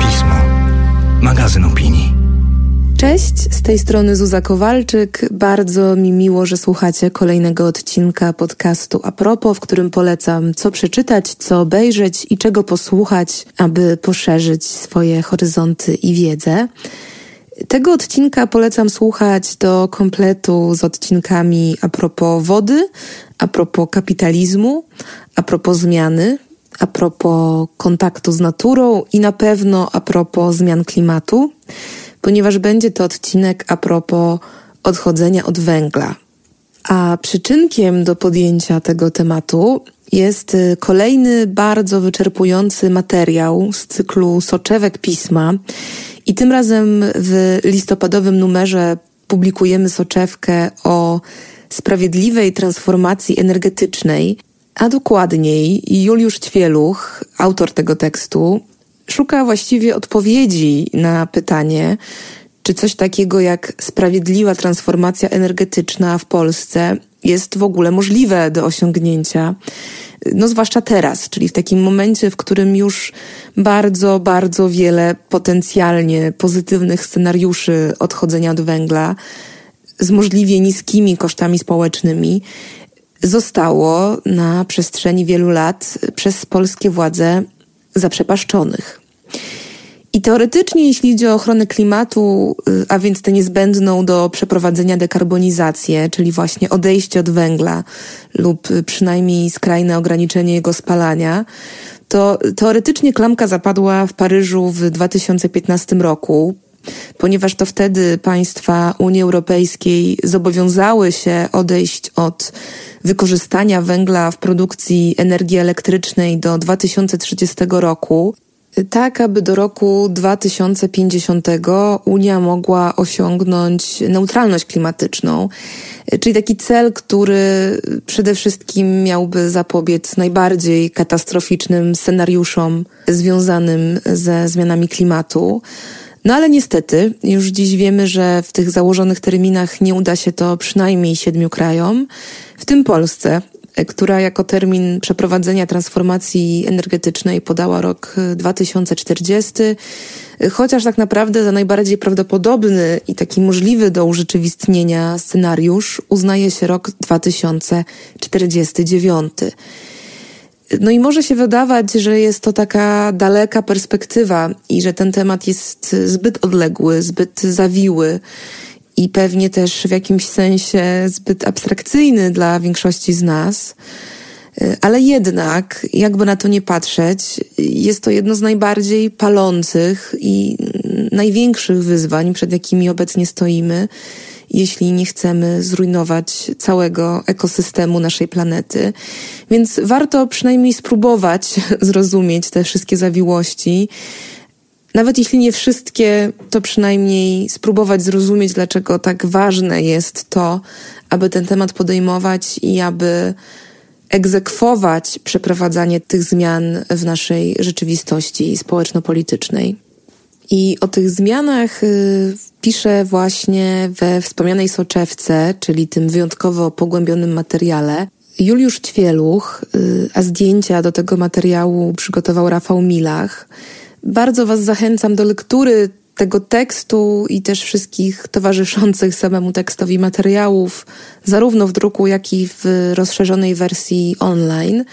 Pismo. Magazyn opinii. Cześć, z tej strony Zuza Kowalczyk. Bardzo mi miło, że słuchacie kolejnego odcinka podcastu A propos, w którym polecam co przeczytać, co obejrzeć i czego posłuchać, aby poszerzyć swoje horyzonty i wiedzę. Tego odcinka polecam słuchać do kompletu z odcinkami a propos wody, a propos kapitalizmu, a propos zmiany, a propos kontaktu z naturą i na pewno a propos zmian klimatu, ponieważ będzie to odcinek a propos odchodzenia od węgla. A przyczynkiem do podjęcia tego tematu jest y, kolejny bardzo wyczerpujący materiał z cyklu Soczewek Pisma. I tym razem w listopadowym numerze publikujemy soczewkę o sprawiedliwej transformacji energetycznej, a dokładniej Juliusz Ćwieluch, autor tego tekstu, szuka właściwie odpowiedzi na pytanie, czy coś takiego jak sprawiedliwa transformacja energetyczna w Polsce jest w ogóle możliwe do osiągnięcia. No zwłaszcza teraz, czyli w takim momencie, w którym już bardzo, bardzo wiele potencjalnie pozytywnych scenariuszy odchodzenia od węgla z możliwie niskimi kosztami społecznymi zostało na przestrzeni wielu lat przez polskie władze zaprzepaszczonych. I teoretycznie, jeśli idzie o ochronę klimatu, y, a więc tę niezbędną do przeprowadzenia dekarbonizację, czyli właśnie odejście od węgla lub przynajmniej skrajne ograniczenie jego spalania, to teoretycznie klamka zapadła w Paryżu w 2015 roku, ponieważ to wtedy państwa Unii Europejskiej zobowiązały się odejść od wykorzystania węgla w produkcji energii elektrycznej do 2030 roku, tak aby do roku 2050 Unia mogła osiągnąć neutralność klimatyczną, czyli taki cel, który przede wszystkim miałby zapobiec najbardziej katastroficznym scenariuszom związanym ze zmianami klimatu. No ale niestety, już dziś wiemy, że w tych założonych terminach nie uda się to przynajmniej siedmiu krajom, w tym Polsce, która jako termin przeprowadzenia transformacji energetycznej podała rok 2040, chociaż tak naprawdę za najbardziej prawdopodobny i taki możliwy do urzeczywistnienia scenariusz uznaje się rok 2049. No i może się wydawać, że jest to taka daleka perspektywa i że ten temat jest zbyt odległy, zbyt zawiły i pewnie też w jakimś sensie zbyt abstrakcyjny dla większości z nas. Ale jednak, jakby na to nie patrzeć, jest to jedno z najbardziej palących i największych wyzwań, przed jakimi obecnie stoimy jeśli nie chcemy zrujnować całego ekosystemu naszej planety. Więc warto przynajmniej spróbować zrozumieć te wszystkie zawiłości. Nawet jeśli nie wszystkie, to przynajmniej spróbować zrozumieć, dlaczego tak ważne jest to, aby ten temat podejmować i aby egzekwować przeprowadzanie tych zmian w naszej rzeczywistości społeczno-politycznej. I o tych zmianach y, piszę właśnie we wspomnianej soczewce, czyli tym wyjątkowo pogłębionym materiale. Juliusz Ćwieluch, y, a zdjęcia do tego materiału przygotował Rafał Milach. Bardzo Was zachęcam do lektury tego tekstu i też wszystkich towarzyszących samemu tekstowi materiałów, zarówno w druku, jak i w rozszerzonej wersji online.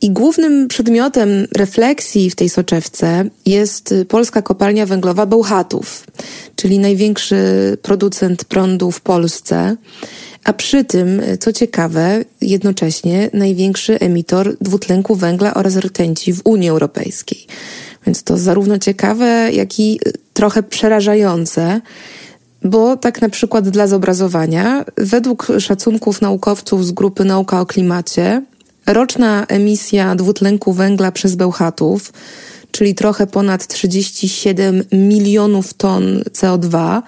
I głównym przedmiotem refleksji w tej soczewce jest polska kopalnia węglowa Bełchatów, czyli największy producent prądu w Polsce, a przy tym, co ciekawe, jednocześnie największy emitor dwutlenku węgla oraz rtęci w Unii Europejskiej. Więc to zarówno ciekawe, jak i trochę przerażające. Bo tak na przykład dla zobrazowania, według szacunków naukowców z grupy Nauka o Klimacie, Roczna emisja dwutlenku węgla przez Bełchatów, czyli trochę ponad 37 milionów ton CO2,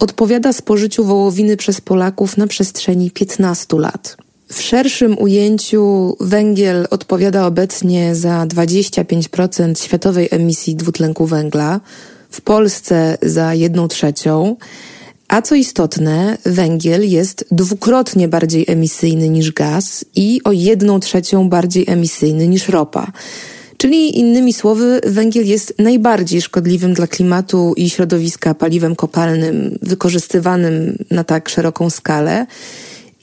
odpowiada spożyciu wołowiny przez Polaków na przestrzeni 15 lat. W szerszym ujęciu węgiel odpowiada obecnie za 25% światowej emisji dwutlenku węgla, w Polsce za 1 trzecią, A co istotne, węgiel jest dwukrotnie bardziej emisyjny niż gaz i o jedną trzecią bardziej emisyjny niż ropa. Czyli innymi słowy, węgiel jest najbardziej szkodliwym dla klimatu i środowiska paliwem kopalnym wykorzystywanym na tak szeroką skalę.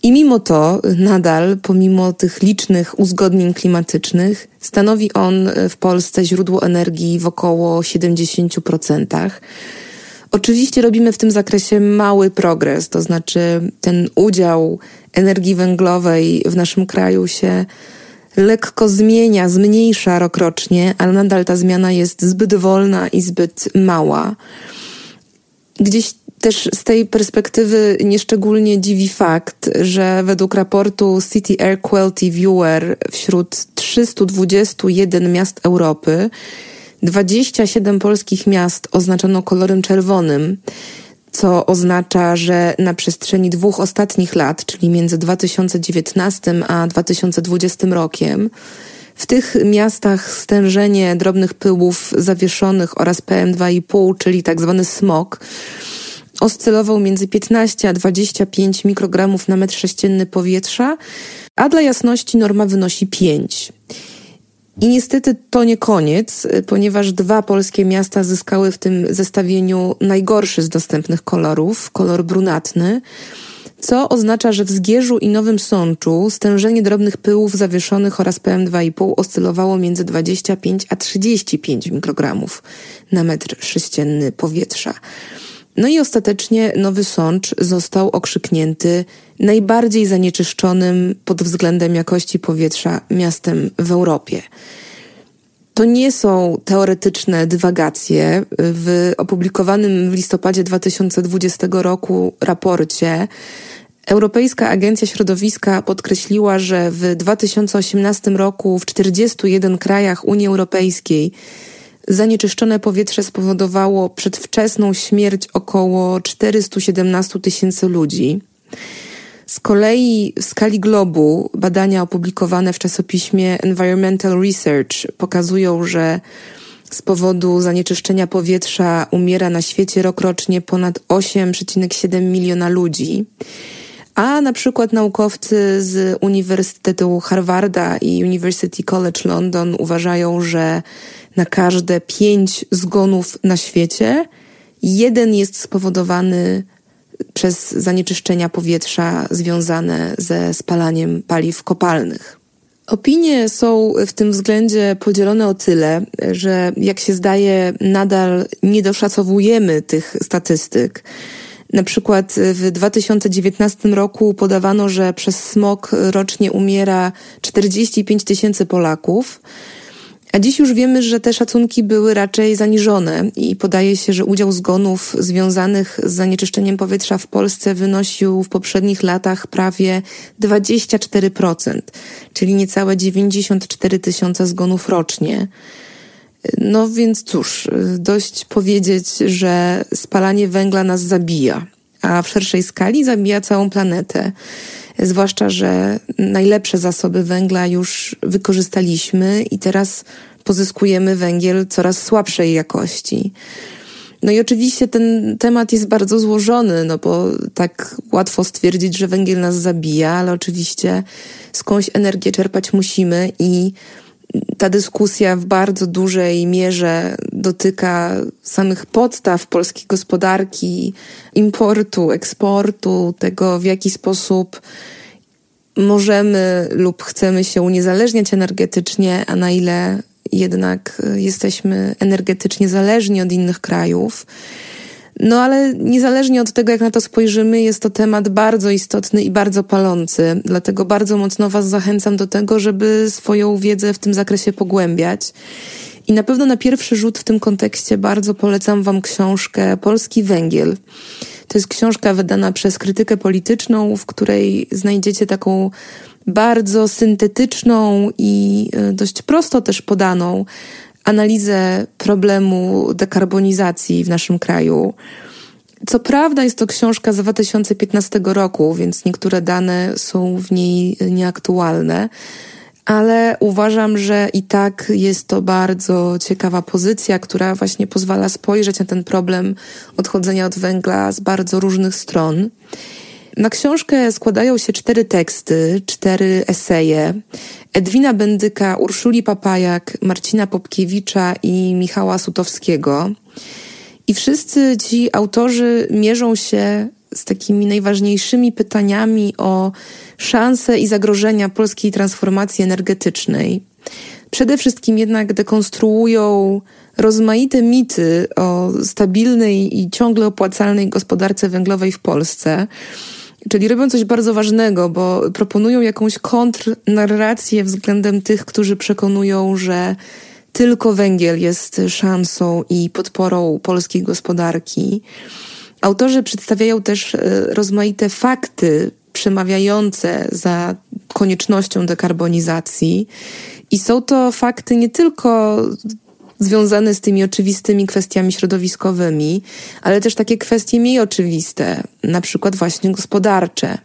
I mimo to, nadal, pomimo tych licznych uzgodnień klimatycznych, stanowi on w Polsce źródło energii w około 70%. Oczywiście robimy w tym zakresie mały progres, to znaczy ten udział energii węglowej w naszym kraju się lekko zmienia, zmniejsza rokrocznie, ale nadal ta zmiana jest zbyt wolna i zbyt mała. Gdzieś też z tej perspektywy nieszczególnie dziwi fakt, że według raportu City Air Quality Viewer wśród 321 miast Europy 27 polskich miast oznaczono kolorem czerwonym, co oznacza, że na przestrzeni dwóch ostatnich lat, czyli między 2019 a 2020 rokiem, w tych miastach stężenie drobnych pyłów zawieszonych oraz PM2,5, czyli tak zwany smog, oscylował między 15 a 25 mikrogramów na metr sześcienny powietrza, a dla jasności norma wynosi 5. I niestety to nie koniec, ponieważ dwa polskie miasta zyskały w tym zestawieniu najgorszy z dostępnych kolorów, kolor brunatny, co oznacza, że w Zgierzu i Nowym Sączu stężenie drobnych pyłów zawieszonych oraz PM2,5 oscylowało między 25 a 35 mikrogramów na metr sześcienny powietrza. No i ostatecznie Nowy Sącz został okrzyknięty najbardziej zanieczyszczonym pod względem jakości powietrza miastem w Europie. To nie są teoretyczne dywagacje. W opublikowanym w listopadzie 2020 roku raporcie Europejska Agencja Środowiska podkreśliła, że w 2018 roku w 41 krajach Unii Europejskiej zanieczyszczone powietrze spowodowało przedwczesną śmierć około 417 tysięcy ludzi. Z kolei w skali globu badania opublikowane w czasopiśmie Environmental Research pokazują, że z powodu zanieczyszczenia powietrza umiera na świecie rokrocznie ponad 8,7 miliona ludzi. A na przykład naukowcy z Uniwersytetu Harvarda i University College London uważają, że na każde pięć zgonów na świecie jeden jest spowodowany przez zanieczyszczenia powietrza związane ze spalaniem paliw kopalnych. Opinie są w tym względzie podzielone o tyle, że jak się zdaje, nadal nie doszacowujemy tych statystyk. Na przykład w 2019 roku podawano, że przez smog rocznie umiera 45 tysięcy Polaków, a dziś już wiemy, że te szacunki były raczej zaniżone i podaje się, że udział zgonów związanych z zanieczyszczeniem powietrza w Polsce wynosił w poprzednich latach prawie 24%, czyli niecałe 94 tysiące zgonów rocznie. No więc cóż, dość powiedzieć, że spalanie węgla nas zabija, a w szerszej skali zabija całą planetę zwłaszcza, że najlepsze zasoby węgla już wykorzystaliśmy i teraz pozyskujemy węgiel coraz słabszej jakości. No i oczywiście ten temat jest bardzo złożony, no bo tak łatwo stwierdzić, że węgiel nas zabija, ale oczywiście skądś energię czerpać musimy i ta dyskusja w bardzo dużej mierze dotyka samych podstaw polskiej gospodarki, importu, eksportu, tego w jaki sposób możemy lub chcemy się uniezależniać energetycznie, a na ile jednak jesteśmy energetycznie zależni od innych krajów. No ale niezależnie od tego, jak na to spojrzymy, jest to temat bardzo istotny i bardzo palący. Dlatego bardzo mocno Was zachęcam do tego, żeby swoją wiedzę w tym zakresie pogłębiać. I na pewno na pierwszy rzut w tym kontekście bardzo polecam Wam książkę Polski Węgiel. To jest książka wydana przez krytykę polityczną, w której znajdziecie taką bardzo syntetyczną i e, dość prosto też podaną analizę problemu dekarbonizacji w naszym kraju. Co prawda jest to książka z 2015 roku, więc niektóre dane są w niej nieaktualne, ale uważam, że i tak jest to bardzo ciekawa pozycja, która właśnie pozwala spojrzeć na ten problem odchodzenia od węgla z bardzo różnych stron. Na książkę składają się cztery teksty, cztery eseje. Edwina Bendyka, Urszuli Papajak, Marcina Popkiewicza i Michała Sutowskiego. I wszyscy ci autorzy mierzą się z takimi najważniejszymi pytaniami o szanse i zagrożenia polskiej transformacji energetycznej. Przede wszystkim jednak dekonstruują rozmaite mity o stabilnej i ciągle opłacalnej gospodarce węglowej w Polsce. Czyli robią coś bardzo ważnego, bo proponują jakąś kontrnarrację względem tych, którzy przekonują, że tylko węgiel jest szansą i podporą polskiej gospodarki. Autorzy przedstawiają też e, rozmaite fakty przemawiające za koniecznością dekarbonizacji. I są to fakty nie tylko związane z tymi oczywistymi kwestiami środowiskowymi, ale też takie kwestie mniej oczywiste, na przykład właśnie gospodarcze.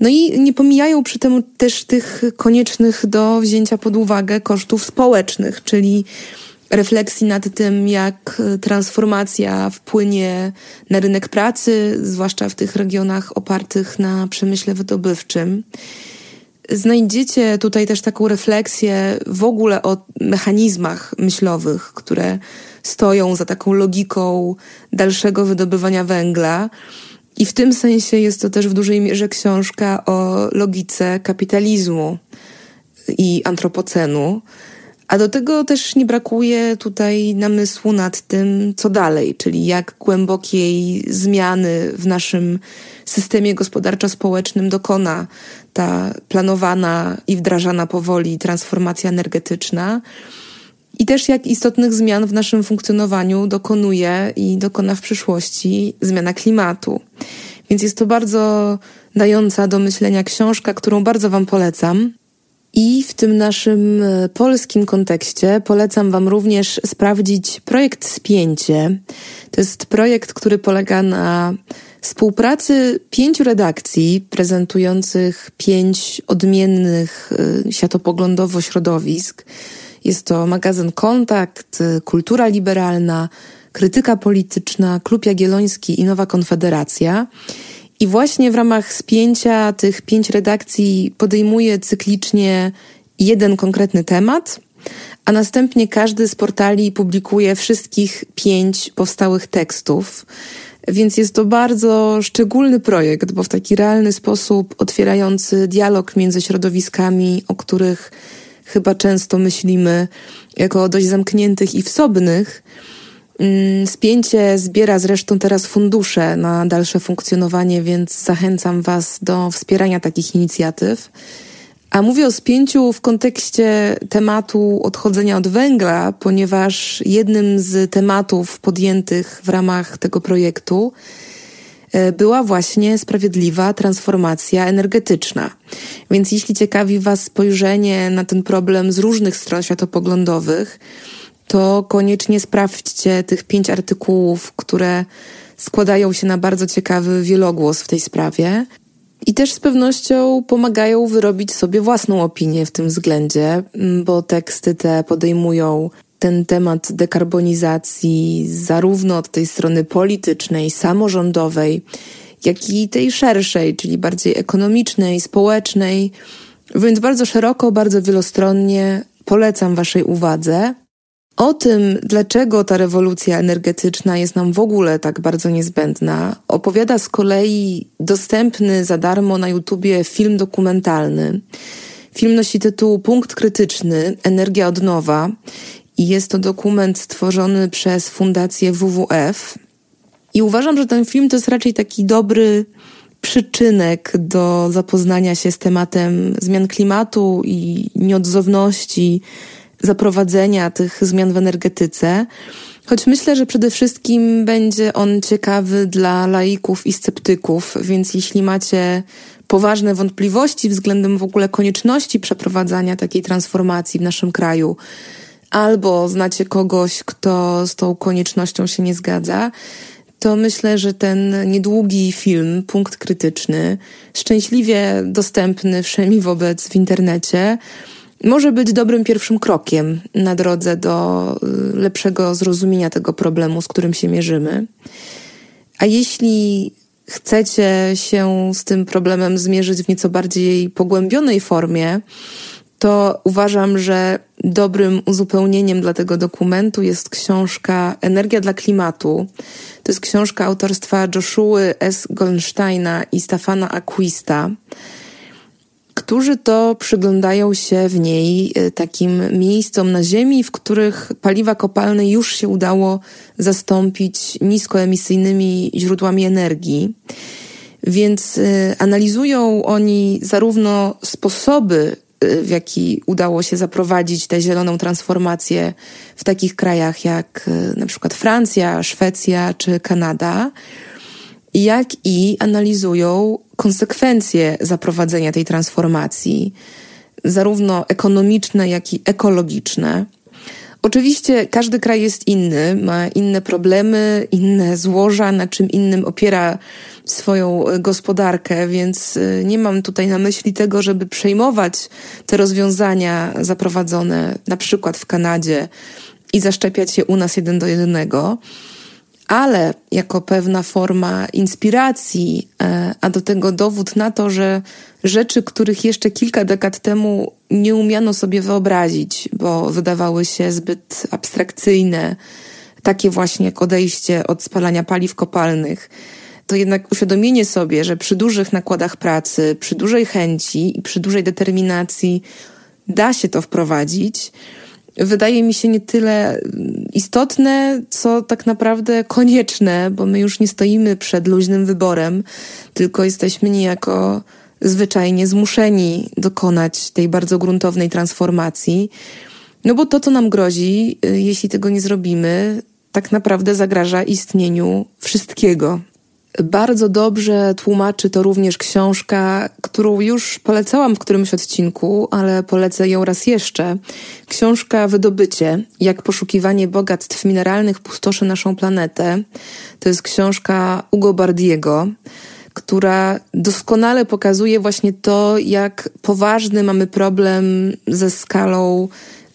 No i nie pomijają przy tym też tych koniecznych do wzięcia pod uwagę kosztów społecznych, czyli refleksji nad tym, jak transformacja wpłynie na rynek pracy, zwłaszcza w tych regionach opartych na przemyśle wydobywczym. Znajdziecie tutaj też taką refleksję w ogóle o mechanizmach myślowych, które stoją za taką logiką dalszego wydobywania węgla. I w tym sensie jest to też w dużej mierze książka o logice kapitalizmu i antropocenu. A do tego też nie brakuje tutaj namysłu nad tym, co dalej, czyli jak głębokiej zmiany w naszym systemie gospodarczo-społecznym dokona ta planowana i wdrażana powoli transformacja energetyczna. I też jak istotnych zmian w naszym funkcjonowaniu dokonuje i dokona w przyszłości zmiana klimatu. Więc jest to bardzo dająca do myślenia książka, którą bardzo Wam polecam. I w tym naszym e, polskim kontekście polecam Wam również sprawdzić projekt Spięcie. To jest projekt, który polega na współpracy pięciu redakcji prezentujących pięć odmiennych e, światopoglądowo środowisk. Jest to magazyn Kontakt, Kultura Liberalna, Krytyka Polityczna, Klub Jagielloński i Nowa Konfederacja. I właśnie w ramach spięcia tych pięć redakcji podejmuje cyklicznie jeden konkretny temat, a następnie każdy z portali publikuje wszystkich pięć powstałych tekstów. Więc jest to bardzo szczególny projekt, bo w taki realny sposób otwierający dialog między środowiskami, o których chyba często myślimy jako dość zamkniętych i wsobnych, spięcie zbiera zresztą teraz fundusze na dalsze funkcjonowanie, więc zachęcam Was do wspierania takich inicjatyw. A mówię o spięciu w kontekście tematu odchodzenia od węgla, ponieważ jednym z tematów podjętych w ramach tego projektu e, była właśnie sprawiedliwa transformacja energetyczna. Więc jeśli ciekawi Was spojrzenie na ten problem z różnych stron światopoglądowych, to koniecznie sprawdźcie tych pięć artykułów, które składają się na bardzo ciekawy wielogłos w tej sprawie. I też z pewnością pomagają wyrobić sobie własną opinię w tym względzie, bo teksty te podejmują ten temat dekarbonizacji zarówno od tej strony politycznej, samorządowej, jak i tej szerszej, czyli bardziej ekonomicznej, społecznej. Więc bardzo szeroko, bardzo wielostronnie polecam Waszej uwadze. O tym, dlaczego ta rewolucja energetyczna jest nam w ogóle tak bardzo niezbędna, opowiada z kolei dostępny za darmo na YouTubie film dokumentalny. Film nosi tytuł Punkt Krytyczny Energia od nowa i jest to dokument stworzony przez Fundację WWF. I uważam, że ten film to jest raczej taki dobry przyczynek do zapoznania się z tematem zmian klimatu i nieodzowności zaprowadzenia tych zmian w energetyce. Choć myślę, że przede wszystkim będzie on ciekawy dla laików i sceptyków, więc jeśli macie poważne wątpliwości względem w ogóle konieczności przeprowadzania takiej transformacji w naszym kraju, albo znacie kogoś, kto z tą koniecznością się nie zgadza, to myślę, że ten niedługi film, punkt krytyczny, szczęśliwie dostępny wszemi wobec w internecie, może być dobrym pierwszym krokiem na drodze do y, lepszego zrozumienia tego problemu, z którym się mierzymy. A jeśli chcecie się z tym problemem zmierzyć w nieco bardziej pogłębionej formie, to uważam, że dobrym uzupełnieniem dla tego dokumentu jest książka Energia dla klimatu. To jest książka autorstwa Joshua S. Goldsteina i Stefana Aquista którzy to przyglądają się w niej e, takim miejscom na Ziemi, w których paliwa kopalne już się udało zastąpić niskoemisyjnymi źródłami energii. Więc e, analizują oni zarówno sposoby, e, w jaki udało się zaprowadzić tę zieloną transformację w takich krajach jak na przykład Francja, Szwecja czy Kanada, jak i analizują konsekwencje zaprowadzenia tej transformacji, zarówno ekonomiczne, jak i ekologiczne. Oczywiście każdy kraj jest inny, ma inne problemy, inne złoża, na czym innym opiera swoją gospodarkę, więc y, nie mam tutaj na myśli tego, żeby przejmować te rozwiązania zaprowadzone na przykład w Kanadzie i zaszczepiać je u nas jeden do jednego ale jako pewna forma inspiracji, e, a do tego dowód na to, że rzeczy, których jeszcze kilka dekad temu nie umiano sobie wyobrazić, bo wydawały się zbyt abstrakcyjne, takie właśnie jak odejście od spalania paliw kopalnych, to jednak uświadomienie sobie, że przy dużych nakładach pracy, przy dużej chęci i przy dużej determinacji da się to wprowadzić wydaje mi się nie tyle istotne, co tak naprawdę konieczne, bo my już nie stoimy przed luźnym wyborem, tylko jesteśmy niejako zwyczajnie zmuszeni dokonać tej bardzo gruntownej transformacji. No bo to, co nam grozi, y, jeśli tego nie zrobimy, tak naprawdę zagraża istnieniu wszystkiego. Bardzo dobrze tłumaczy to również książka, którą już polecałam w którymś odcinku, ale polecę ją raz jeszcze. Książka Wydobycie, jak poszukiwanie bogactw mineralnych pustoszy naszą planetę. To jest książka Ugo Bardiego, która doskonale pokazuje właśnie to, jak poważny mamy problem ze skalą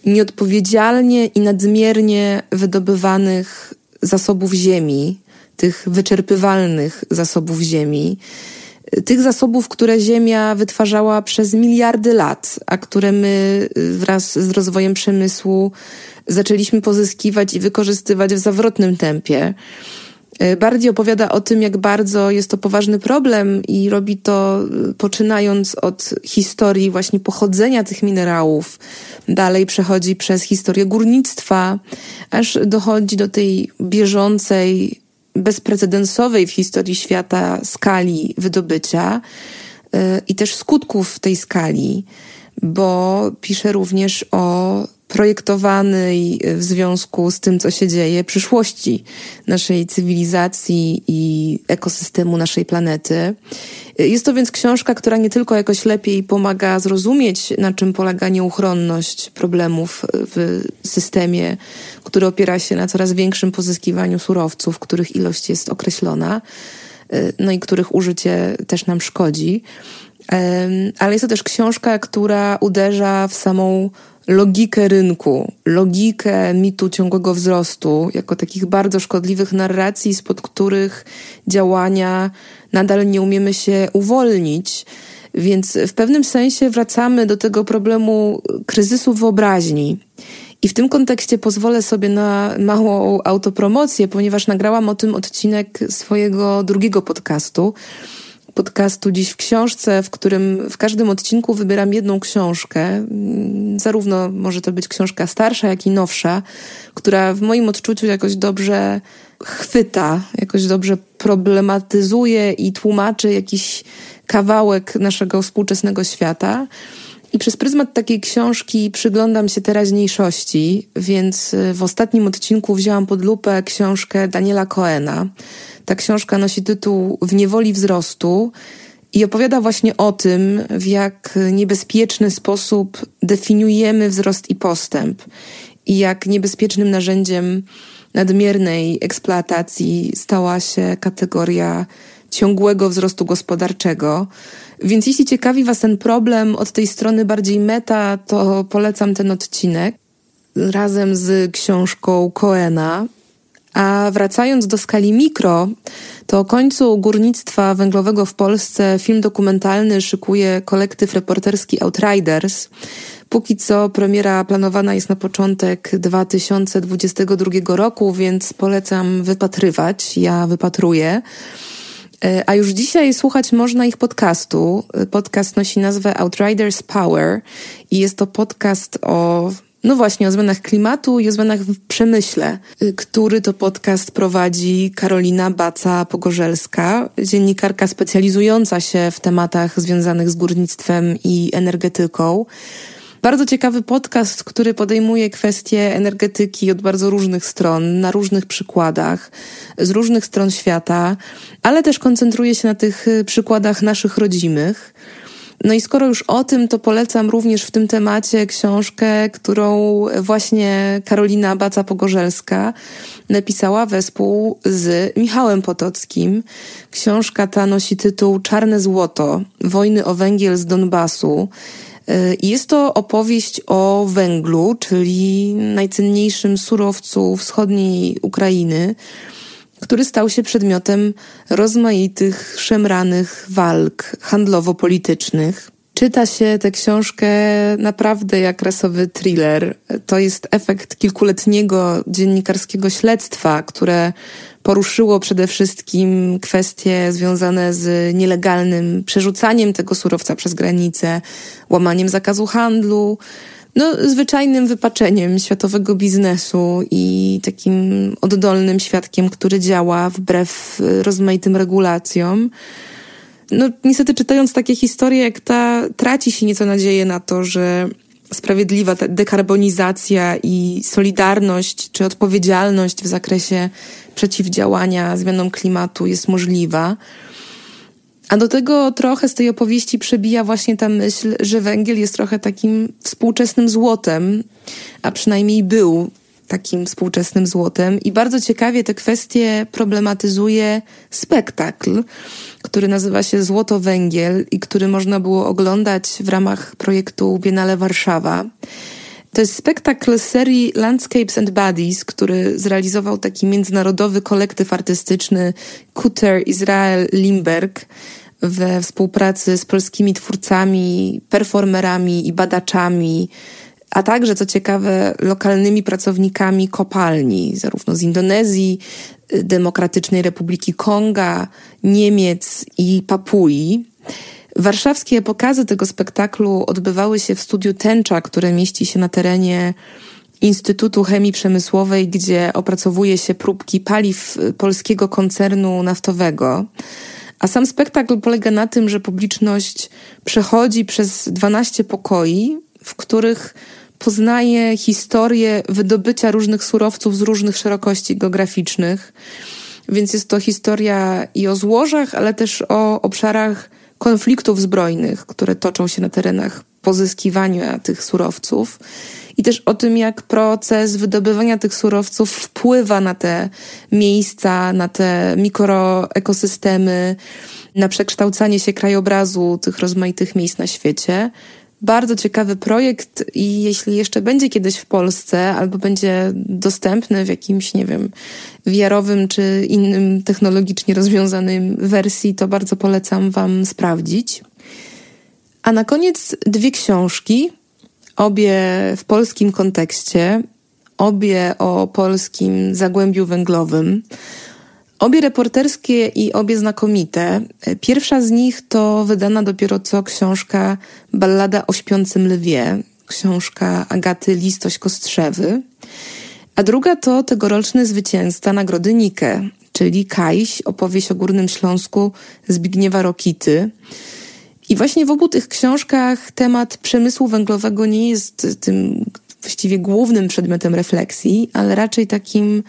nieodpowiedzialnie i nadmiernie wydobywanych zasobów ziemi tych wyczerpywalnych zasobów ziemi, tych zasobów, które Ziemia wytwarzała przez miliardy lat, a które my wraz z rozwojem przemysłu zaczęliśmy pozyskiwać i wykorzystywać w zawrotnym tempie. Bardziej opowiada o tym, jak bardzo jest to poważny problem i robi to poczynając od historii właśnie pochodzenia tych minerałów. Dalej przechodzi przez historię górnictwa, aż dochodzi do tej bieżącej bezprecedensowej w historii świata skali wydobycia y, i też skutków tej skali, bo pisze również o projektowanej w związku z tym, co się dzieje, przyszłości naszej cywilizacji i ekosystemu naszej planety. Jest to więc książka, która nie tylko jakoś lepiej pomaga zrozumieć, na czym polega nieuchronność problemów w systemie, który opiera się na coraz większym pozyskiwaniu surowców, których ilość jest określona, no i których użycie też nam szkodzi. Ale jest to też książka, która uderza w samą logikę rynku, logikę mitu ciągłego wzrostu, jako takich bardzo szkodliwych narracji, spod których działania nadal nie umiemy się uwolnić. Więc w pewnym sensie wracamy do tego problemu kryzysu wyobraźni. I w tym kontekście pozwolę sobie na małą autopromocję, ponieważ nagrałam o tym odcinek swojego drugiego podcastu podcastu Dziś w książce, w którym w każdym odcinku wybieram jedną książkę. Zarówno może to być książka starsza, jak i nowsza, która w moim odczuciu jakoś dobrze chwyta, jakoś dobrze problematyzuje i tłumaczy jakiś kawałek naszego współczesnego świata. I przez pryzmat takiej książki przyglądam się teraźniejszości, więc w ostatnim odcinku wzięłam pod lupę książkę Daniela Coena ta książka nosi tytuł W niewoli wzrostu i opowiada właśnie o tym, w jak niebezpieczny sposób definiujemy wzrost i postęp i jak niebezpiecznym narzędziem nadmiernej eksploatacji stała się kategoria ciągłego wzrostu gospodarczego. Więc jeśli ciekawi Was ten problem od tej strony bardziej meta, to polecam ten odcinek razem z książką Coena. A wracając do skali mikro, to o końcu górnictwa węglowego w Polsce film dokumentalny szykuje kolektyw reporterski Outriders. Póki co premiera planowana jest na początek 2022 roku, więc polecam wypatrywać. Ja wypatruję. E, a już dzisiaj słuchać można ich podcastu. Podcast nosi nazwę Outriders Power i jest to podcast o no właśnie, o zmianach klimatu i o zmianach w przemyśle, y, który to podcast prowadzi Karolina Baca-Pogorzelska, dziennikarka specjalizująca się w tematach związanych z górnictwem i energetyką. Bardzo ciekawy podcast, który podejmuje kwestie energetyki od bardzo różnych stron, na różnych przykładach, z różnych stron świata, ale też koncentruje się na tych y, przykładach naszych rodzimych. No i skoro już o tym, to polecam również w tym temacie książkę, którą właśnie Karolina Baca-Pogorzelska napisała wespół z Michałem Potockim. Książka ta nosi tytuł Czarne Złoto – Wojny o węgiel z Donbasu. Jest to opowieść o węglu, czyli najcenniejszym surowcu wschodniej Ukrainy, który stał się przedmiotem rozmaitych, szemranych walk handlowo-politycznych. Czyta się tę książkę naprawdę jak rasowy thriller. To jest efekt kilkuletniego dziennikarskiego śledztwa, które poruszyło przede wszystkim kwestie związane z nielegalnym przerzucaniem tego surowca przez granicę, łamaniem zakazu handlu, no, zwyczajnym wypaczeniem światowego biznesu i takim oddolnym świadkiem, który działa wbrew rozmaitym regulacjom. No, niestety czytając takie historie jak ta, traci się nieco nadzieję na to, że sprawiedliwa dekarbonizacja i solidarność czy odpowiedzialność w zakresie przeciwdziałania zmianom klimatu jest możliwa. A do tego trochę z tej opowieści przebija właśnie ta myśl, że węgiel jest trochę takim współczesnym złotem, a przynajmniej był takim współczesnym złotem. I bardzo ciekawie te kwestie problematyzuje spektakl, który nazywa się Złoto Węgiel i który można było oglądać w ramach projektu Biennale Warszawa. To jest spektakl serii Landscapes and Bodies, który zrealizował taki międzynarodowy kolektyw artystyczny Kuter Israel Limberg we współpracy z polskimi twórcami, performerami i badaczami, a także, co ciekawe, lokalnymi pracownikami kopalni, zarówno z Indonezji, Demokratycznej Republiki Konga, Niemiec i Papui. Warszawskie pokazy tego spektaklu odbywały się w studiu Tęcza, które mieści się na terenie Instytutu Chemii Przemysłowej, gdzie opracowuje się próbki paliw polskiego koncernu naftowego. A sam spektakl polega na tym, że publiczność przechodzi przez 12 pokoi, w których poznaje historię wydobycia różnych surowców z różnych szerokości geograficznych. Więc jest to historia i o złożach, ale też o obszarach konfliktów zbrojnych, które toczą się na terenach pozyskiwania tych surowców i też o tym, jak proces wydobywania tych surowców wpływa na te miejsca, na te mikroekosystemy, na przekształcanie się krajobrazu tych rozmaitych miejsc na świecie. Bardzo ciekawy projekt i jeśli jeszcze będzie kiedyś w Polsce albo będzie dostępny w jakimś, nie wiem, wiarowym czy innym technologicznie rozwiązanym wersji, to bardzo polecam Wam sprawdzić. A na koniec dwie książki, obie w polskim kontekście, obie o polskim zagłębiu węglowym. Obie reporterskie i obie znakomite. Pierwsza z nich to wydana dopiero co książka Ballada o śpiącym lwie, książka Agaty Listoś-Kostrzewy. A druga to tegoroczny zwycięzca Nagrody Nike, czyli Kajś, opowieść o Górnym Śląsku Zbigniewa Rokity. I właśnie w obu tych książkach temat przemysłu węglowego nie jest tym właściwie głównym przedmiotem refleksji, ale raczej takim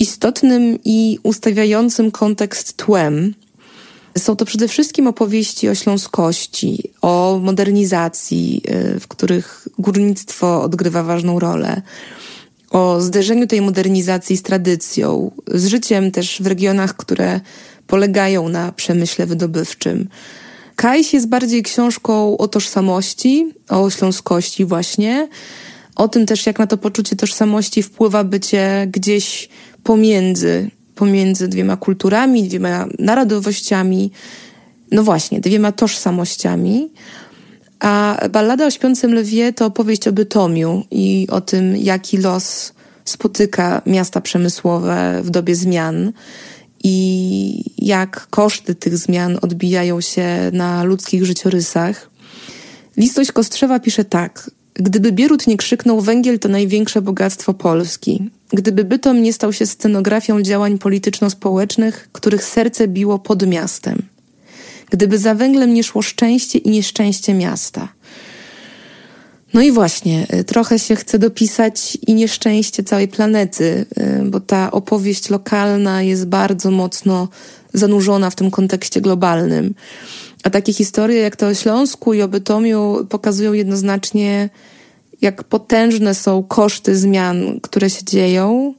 istotnym i ustawiającym kontekst tłem. Są to przede wszystkim opowieści o śląskości, o modernizacji, y, w których górnictwo odgrywa ważną rolę, o zderzeniu tej modernizacji z tradycją, z życiem też w regionach, które polegają na przemyśle wydobywczym Kajś jest bardziej książką o tożsamości, o śląskości właśnie, o tym też, jak na to poczucie tożsamości wpływa bycie gdzieś pomiędzy, pomiędzy dwiema kulturami, dwiema narodowościami, no właśnie, dwiema tożsamościami. A Ballada o śpiącym lwie to opowieść o Bytomiu i o tym, jaki los spotyka miasta przemysłowe w dobie zmian i jak koszty tych zmian odbijają się na ludzkich życiorysach. Listość Kostrzewa pisze tak. Gdyby Bierut nie krzyknął węgiel to największe bogactwo Polski. Gdyby Bytom nie stał się scenografią działań polityczno-społecznych, których serce biło pod miastem. Gdyby za węglem nie szło szczęście i nieszczęście miasta – no i właśnie, y, trochę się chce dopisać i nieszczęście całej planety, y, bo ta opowieść lokalna jest bardzo mocno zanurzona w tym kontekście globalnym. A takie historie jak to o Śląsku i o Bytomiu pokazują jednoznacznie, jak potężne są koszty zmian, które się dzieją.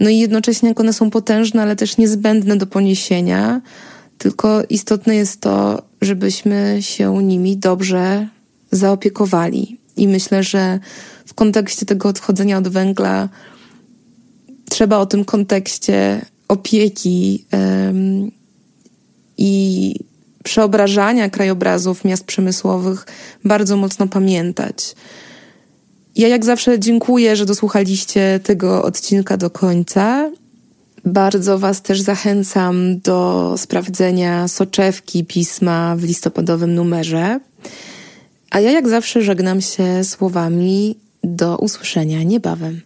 No i jednocześnie jak one są potężne, ale też niezbędne do poniesienia. Tylko istotne jest to, żebyśmy się nimi dobrze zaopiekowali. I myślę, że w kontekście tego odchodzenia od węgla trzeba o tym kontekście opieki um, i przeobrażania krajobrazów miast przemysłowych bardzo mocno pamiętać. Ja jak zawsze dziękuję, że dosłuchaliście tego odcinka do końca. Bardzo Was też zachęcam do sprawdzenia soczewki pisma w listopadowym numerze. A ja jak zawsze żegnam się słowami do usłyszenia niebawem.